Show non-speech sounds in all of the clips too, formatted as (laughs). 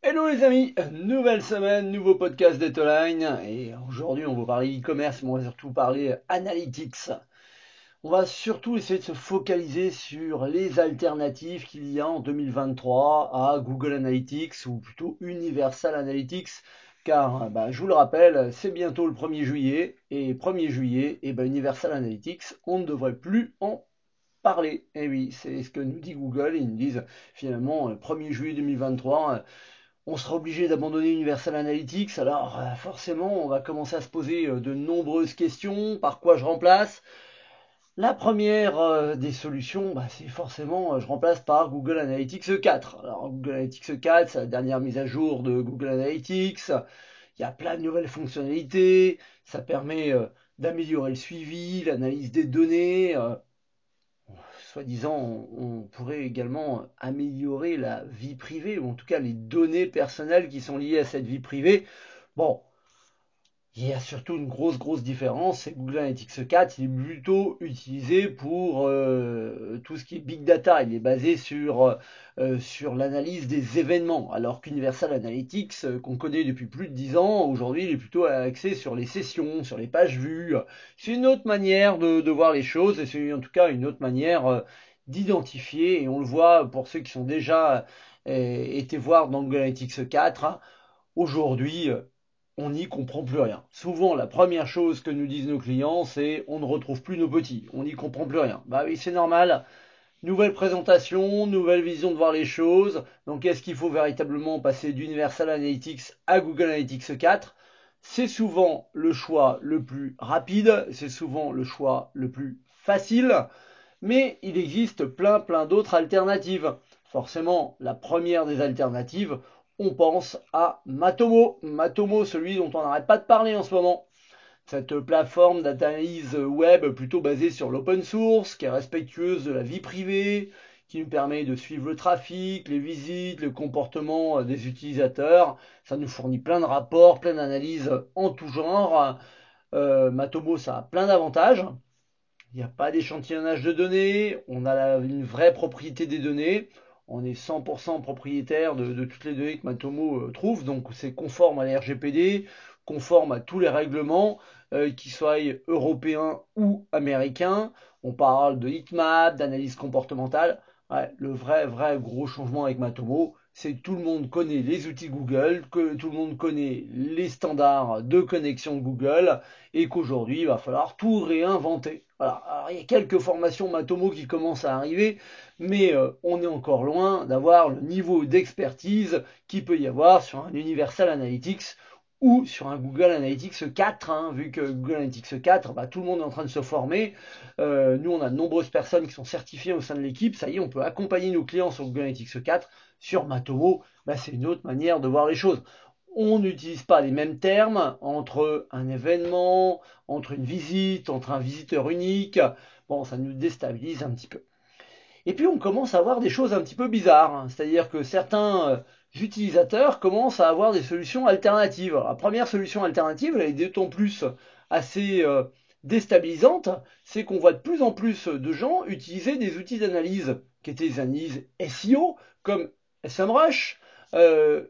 Hello les amis, nouvelle semaine, nouveau podcast d'Etoline et aujourd'hui on va parler e-commerce mais on va surtout parler analytics. On va surtout essayer de se focaliser sur les alternatives qu'il y a en 2023 à Google Analytics ou plutôt Universal Analytics car bah, je vous le rappelle c'est bientôt le 1er juillet et 1er juillet et bah, Universal Analytics on ne devrait plus en parler. Et eh oui c'est ce que nous dit Google, ils nous disent finalement 1er juillet 2023 on sera obligé d'abandonner Universal Analytics. Alors euh, forcément, on va commencer à se poser euh, de nombreuses questions. Par quoi je remplace? La première euh, des solutions, bah, c'est forcément je remplace par Google Analytics 4. Alors Google Analytics 4, c'est la dernière mise à jour de Google Analytics. Il y a plein de nouvelles fonctionnalités. Ça permet d'améliorer le suivi, l'analyse des données soi-disant, on, pourrait également améliorer la vie privée, ou en tout cas les données personnelles qui sont liées à cette vie privée. Bon, il y a surtout une grosse grosse différence, c'est Google Analytics 4, il est plutôt utilisé pour euh, tout ce qui est big data, il est basé sur euh, l'analyse des événements, alors qu'Universal Analytics euh, qu'on connaît depuis plus de 10 ans, aujourd'hui il est plutôt axé sur les sessions, sur les pages vues. C'est une autre manière de, de voir les choses et c'est en tout cas une autre manière d'identifier et on le voit pour ceux qui sont déjà été voir dans Google Analytics 4, hein, aujourd'hui on n'y comprend plus rien. Souvent, la première chose que nous disent nos clients, c'est on ne retrouve plus nos petits, on n'y comprend plus rien. Bah oui, c'est normal. Nouvelle présentation, nouvelle vision de voir les choses. Donc, est-ce qu'il faut véritablement passer d'Universal Analytics à Google Analytics 4 C'est souvent le choix le plus rapide, c'est souvent le choix le plus facile, mais il existe plein plein d'autres alternatives. Forcément, la première des alternatives, on pense à Matomo. Matomo, celui dont on n'arrête pas de parler en ce moment. Cette plateforme d'analyse web plutôt basée sur l'open source, qui est respectueuse de la vie privée, qui nous permet de suivre le trafic, les visites, le comportement des utilisateurs. Ça nous fournit plein de rapports, plein d'analyses en tout genre. Euh, Matomo, ça a plein d'avantages. Il n'y a pas d'échantillonnage de données, on a une vraie propriété des données on est 100% propriétaire de, toutes les données que Matomo euh, trouve, donc c'est conforme à la RGPD, conforme à tous les règlements, euh, qu'ils soient européens ou américains. On parle de heatmap, d'analyse comportementale. le vrai, vrai gros changement avec Matomo, c'est que tout le monde connaît les outils Google, que tout le monde connaît les standards de connexion Google, et qu'aujourd'hui, il va falloir tout réinventer. Alors, il y a quelques formations Matomo qui commencent à arriver, mais euh, on est encore loin d'avoir le niveau d'expertise qu'il peut y avoir sur un Universal Analytics ou sur un Google Analytics 4, hein, vu que Google Analytics 4, bah, tout le monde est en train de se former. Euh, nous, on a de nombreuses personnes qui sont certifiées au sein de l'équipe. Ça y est, on peut accompagner nos clients sur Google Analytics 4. Sur Matomo, bah, c'est une autre manière de voir les choses on n'utilise pas les mêmes termes entre un événement, entre une visite, entre un visiteur unique. Bon, ça nous déstabilise un petit peu. Et puis on commence à avoir des choses un petit peu bizarres. Hein. C'est-à-dire que certains euh, utilisateurs commencent à avoir des solutions alternatives. la première solution alternative, elle est d'autant plus assez euh, déstabilisante, c'est qu'on voit de plus en plus de gens utiliser des outils d'analyse qui étaient des analyses SEO comme SMrush, euh,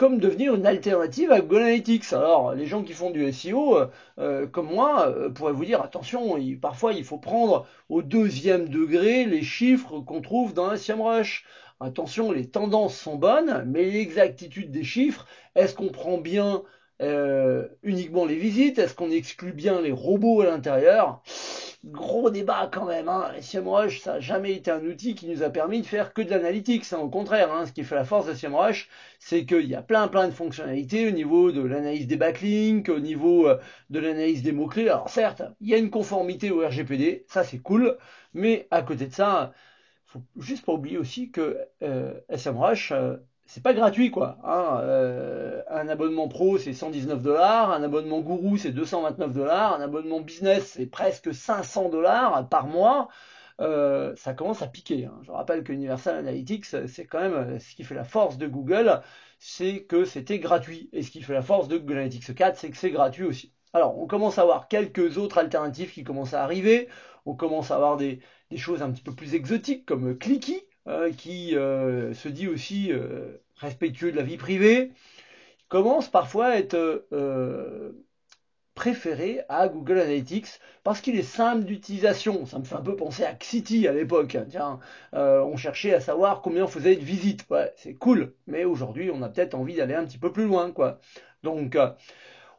comme devenir une alternative à Google Analytics. Alors, les gens qui font du SEO, euh, euh, comme moi, euh, pourraient vous dire, attention, parfois il faut prendre au deuxième degré les chiffres qu'on trouve dans un SEMrush. Attention, les tendances sont bonnes, mais l'exactitude des chiffres, est-ce qu'on prend bien uniquement les visites Est-ce qu'on exclut bien les robots à l'intérieur? Gros débat quand même. Hein. SEMrush, ça n'a jamais été un outil qui nous a permis de faire que de l'analytics. Hein. Au contraire, hein, ce qui fait la force de SEMrush, c'est qu'il y a plein plein de fonctionnalités au niveau de l'analyse des backlinks, au niveau euh, de l'analyse des mots-clés. Alors certes, il y a une conformité au RGPD, ça c'est cool, mais à côté de ça, faut juste pas oublier aussi que euh, SEMrush, euh, c'est pas gratuit quoi. Hein. Euh, un abonnement pro c'est 119 dollars, un abonnement gourou c'est 229 dollars, un abonnement business c'est presque 500 dollars par mois. Euh, ça commence à piquer. Hein. Je rappelle que Universal Analytics, c'est quand même euh, ce qui fait la force de Google, c'est que c'était gratuit. Et ce qui fait la force de Google Analytics 4, c'est que c'est gratuit aussi. Alors, on commence à avoir quelques autres alternatives qui commencent à arriver. On commence à avoir des, des choses un petit peu plus exotiques comme Clicky, euh, qui euh, se dit aussi euh, respectueux de la vie privée, commence parfois à être euh, préféré à Google Analytics parce qu'il est simple d'utilisation. Ça me fait un peu penser à Xity à l'époque. Tiens, euh, on cherchait à savoir combien on faisait de visites. Ouais, c'est cool, mais aujourd'hui on a peut-être envie d'aller un petit peu plus loin, quoi. Donc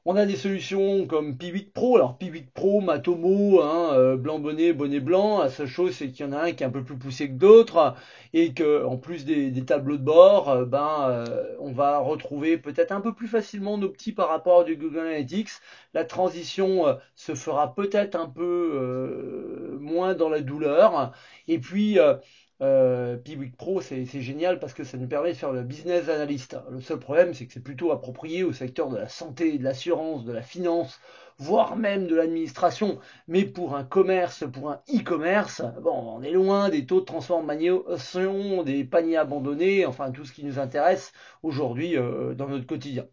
on a des solutions comme P8 Pro. Alors P8 Pro, Matomo, hein, euh, blanc bonnet, bonnet blanc. La seule chose c'est qu'il y en a un qui est un peu plus poussé que d'autres et que en plus des, tableaux de bord, euh, ben euh, on va retrouver peut-être un peu plus facilement nos petits par rapport du Google Analytics. La transition se fera peut-être un peu moins dans la douleur. Et puis euh, Piwik Pro, c'est génial parce que ça nous permet de faire le business analyst. Le seul problème, c'est que c'est plutôt approprié au secteur de la santé, de l'assurance, de la finance, voire même de l'administration. Mais pour un commerce, pour un e-commerce, bon, on est loin des taux de transformation, des paniers abandonnés, enfin tout ce qui nous intéresse aujourd'hui euh, dans notre quotidien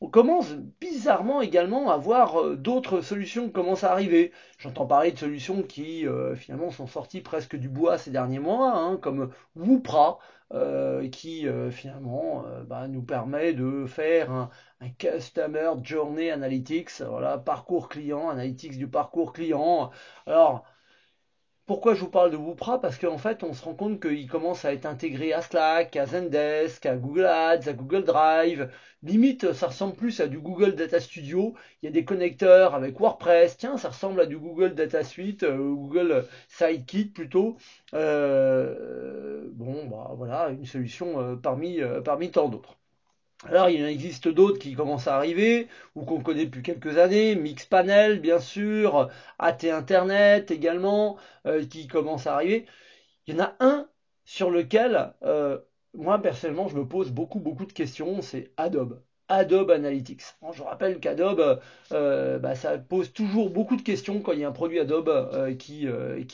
on commence bizarrement également à voir euh, d'autres solutions qui commencent à arriver. J'entends parler de solutions qui euh, finalement sont sorties presque du bois ces derniers mois, hein, comme Woopra, euh, qui finalement bah, nous permet de faire un, un, Customer Journey Analytics, voilà, parcours client, analytics du parcours client. Alors, pourquoi je vous parle de Woopra Parce qu'en fait, on se rend compte qu'il commence à être intégré à Slack, à Zendesk, à Google Ads, à Google Drive. Limite, ça ressemble plus à du Google Data Studio. Il y a des connecteurs avec WordPress. Tiens, ça ressemble à du Google Data Suite, euh, Google Sidekit plutôt. Euh, bon, bah voilà, une solution euh, parmi, parmi tant d'autres. Alors, il en existe d'autres qui commencent à arriver, ou qu'on connaît depuis quelques années, Mixpanel, bien sûr, AT Internet également, euh, qui commencent à arriver. Il y en a un sur lequel, euh, moi, personnellement, je me pose beaucoup, beaucoup de questions, c'est Adobe. Adobe Analytics. je rappelle qu'Adobe, euh, bah, ça pose toujours beaucoup de questions quand il y a un produit Adobe qui,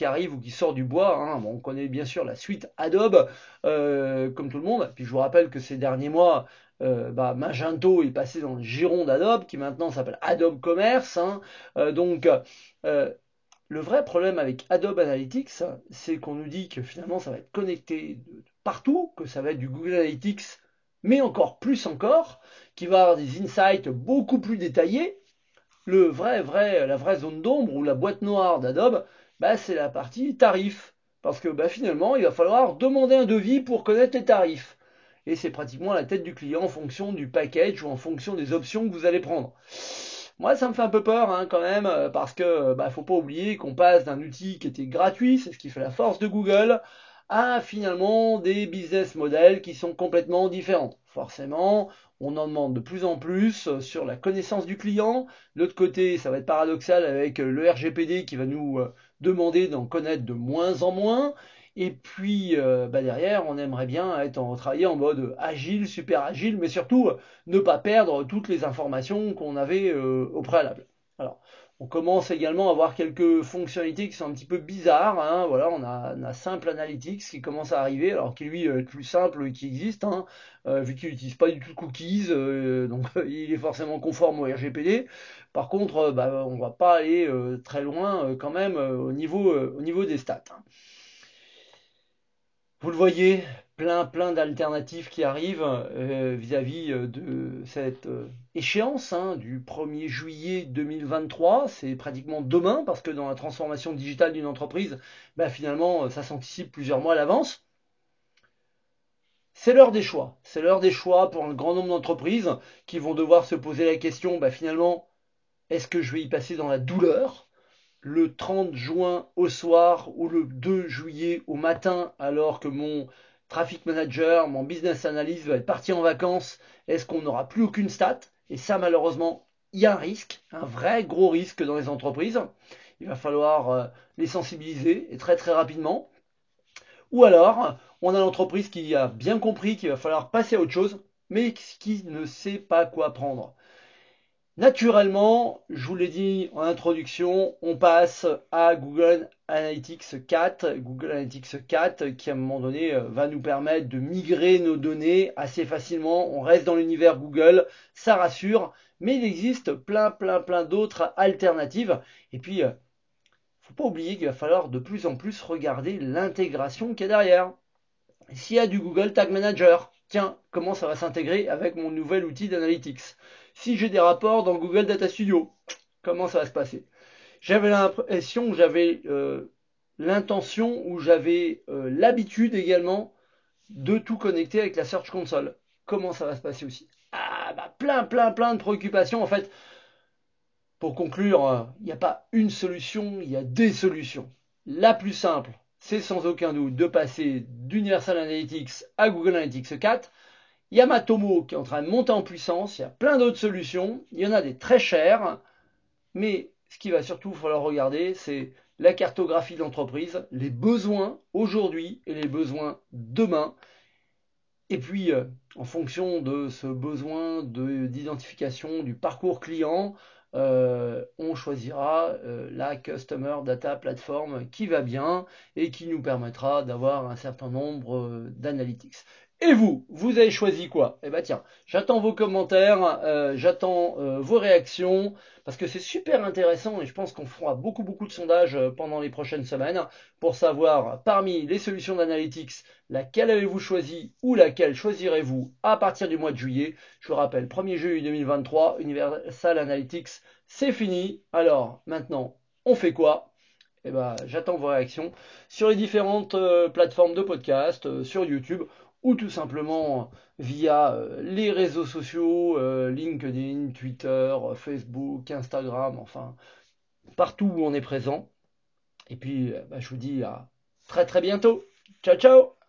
arrive ou qui sort du bois. Hein. on connaît bien sûr la suite Adobe, comme tout le monde. Puis je vous rappelle que ces derniers mois, euh, bah, Magento est passé dans le giron d'Adobe, qui maintenant s'appelle Adobe Commerce. Hein. Euh, donc, euh, le vrai problème avec Adobe Analytics, c'est qu'on nous dit que finalement ça va être connecté partout, que ça va être du Google Analytics, mais encore plus encore, qui va avoir des insights beaucoup plus détaillés. Le vrai, vrai, la vraie zone d'ombre ou la boîte noire d'Adobe, bah, c'est la partie tarif. Parce que bah, finalement, il va falloir demander un devis pour connaître les tarifs et c'est pratiquement la tête du client en fonction du package ou en fonction des options que vous allez prendre. Moi, ça me fait un peu peur hein, quand même, euh, parce que bah, faut pas oublier qu'on passe d'un outil qui était gratuit, c'est ce qui fait la force de Google, à finalement des business models qui sont complètement différents. Forcément, on en demande de plus en plus euh, sur la connaissance du client. De l'autre côté, ça va être paradoxal avec euh, le RGPD qui va nous demander d'en connaître de moins en moins. Et puis euh, bah derrière, on aimerait bien être en, travailler en mode agile, super agile, mais surtout ne pas perdre toutes les informations qu'on avait euh, au préalable. Alors, on commence également à avoir quelques fonctionnalités qui sont un petit peu bizarres. Hein. Voilà, on a, Simple Analytics qui commence à arriver, alors qui lui est le plus simple qui existe, hein, euh, vu qu'il n'utilise pas du tout cookies, (laughs) donc il est forcément conforme au RGPD. Par contre, bah, on va pas aller très loin quand même au niveau, au niveau des stats. Hein. Vous le voyez, plein plein d'alternatives qui arrivent euh, vis-à-vis euh, de cette euh, échéance hein, du 1er juillet 2023. C'est pratiquement demain parce que dans la transformation digitale d'une entreprise, bah, finalement, ça s'anticipe plusieurs mois à l'avance. C'est l'heure des choix. C'est l'heure des choix pour un grand nombre d'entreprises qui vont devoir se poser la question, bah, finalement, est-ce que je vais y passer dans la douleur? Le 30 juin au soir ou le 2 juillet au matin alors que mon traffic manager, mon business analyst va être parti en vacances, est-ce qu'on n'aura plus aucune stat? Et ça malheureusement, il y a un risque, un vrai gros risque dans les entreprises. Il va falloir euh, les sensibiliser et très très rapidement. Ou alors, on a l'entreprise qui a bien compris qu'il va falloir passer à autre chose, mais qui ne sait pas quoi prendre. Naturellement, je vous l'ai dit en introduction, on passe à Google Analytics 4, Google Analytics 4 qui à un moment donné euh, va nous permettre de migrer nos données assez facilement. On reste dans l'univers Google, ça rassure, mais il existe plein plein plein d'autres alternatives. Et puis, euh, faut pas oublier qu'il va falloir de plus en plus regarder l'intégration qu'il y a derrière. S'il y a du Google Tag Manager, tiens, comment ça va s'intégrer avec mon nouvel outil d'analytics? Si j'ai des rapports dans Google Data Studio, comment ça va se passer? J'avais l'impression, j'avais euh, l'intention ou j'avais euh, l'habitude également de tout connecter avec la Search Console. Comment ça va se passer aussi? Ah bah plein, plein, plein de préoccupations. En fait, pour conclure, euh, il n'y a pas une solution, il y a des solutions. La plus simple, c'est sans aucun doute de passer d'Universal Analytics à Google Analytics 4. Il y a Matomo qui est en train de monter en puissance, il y a plein d'autres solutions, il y en a des très chères, mais ce qu'il va surtout falloir regarder, c'est la cartographie de l'entreprise, les besoins aujourd'hui et les besoins demain. Et puis, euh, en fonction de ce besoin d'identification du parcours client, euh, on choisira euh, la Customer Data Platform qui va bien et qui nous permettra d'avoir un certain nombre euh, d'analytics. Et vous, vous avez choisi quoi? Eh bien tiens, j'attends vos commentaires, euh, j'attends euh, vos réactions, parce que c'est super intéressant et je pense qu'on fera beaucoup beaucoup de sondages euh, pendant les prochaines semaines pour savoir parmi les solutions d'analytics, laquelle avez-vous choisi ou laquelle choisirez-vous à partir du mois de juillet. Je vous rappelle, 1er juillet 2023, Universal Analytics, c'est fini. Alors maintenant, on fait quoi? Eh ben, j'attends vos réactions sur les différentes plateformes de podcast, sur YouTube ou tout simplement via euh, les réseaux sociaux, euh, LinkedIn, Twitter, Facebook, Instagram, enfin partout où on est présent. Et puis euh, bah, je vous dis à très très bientôt. Ciao ciao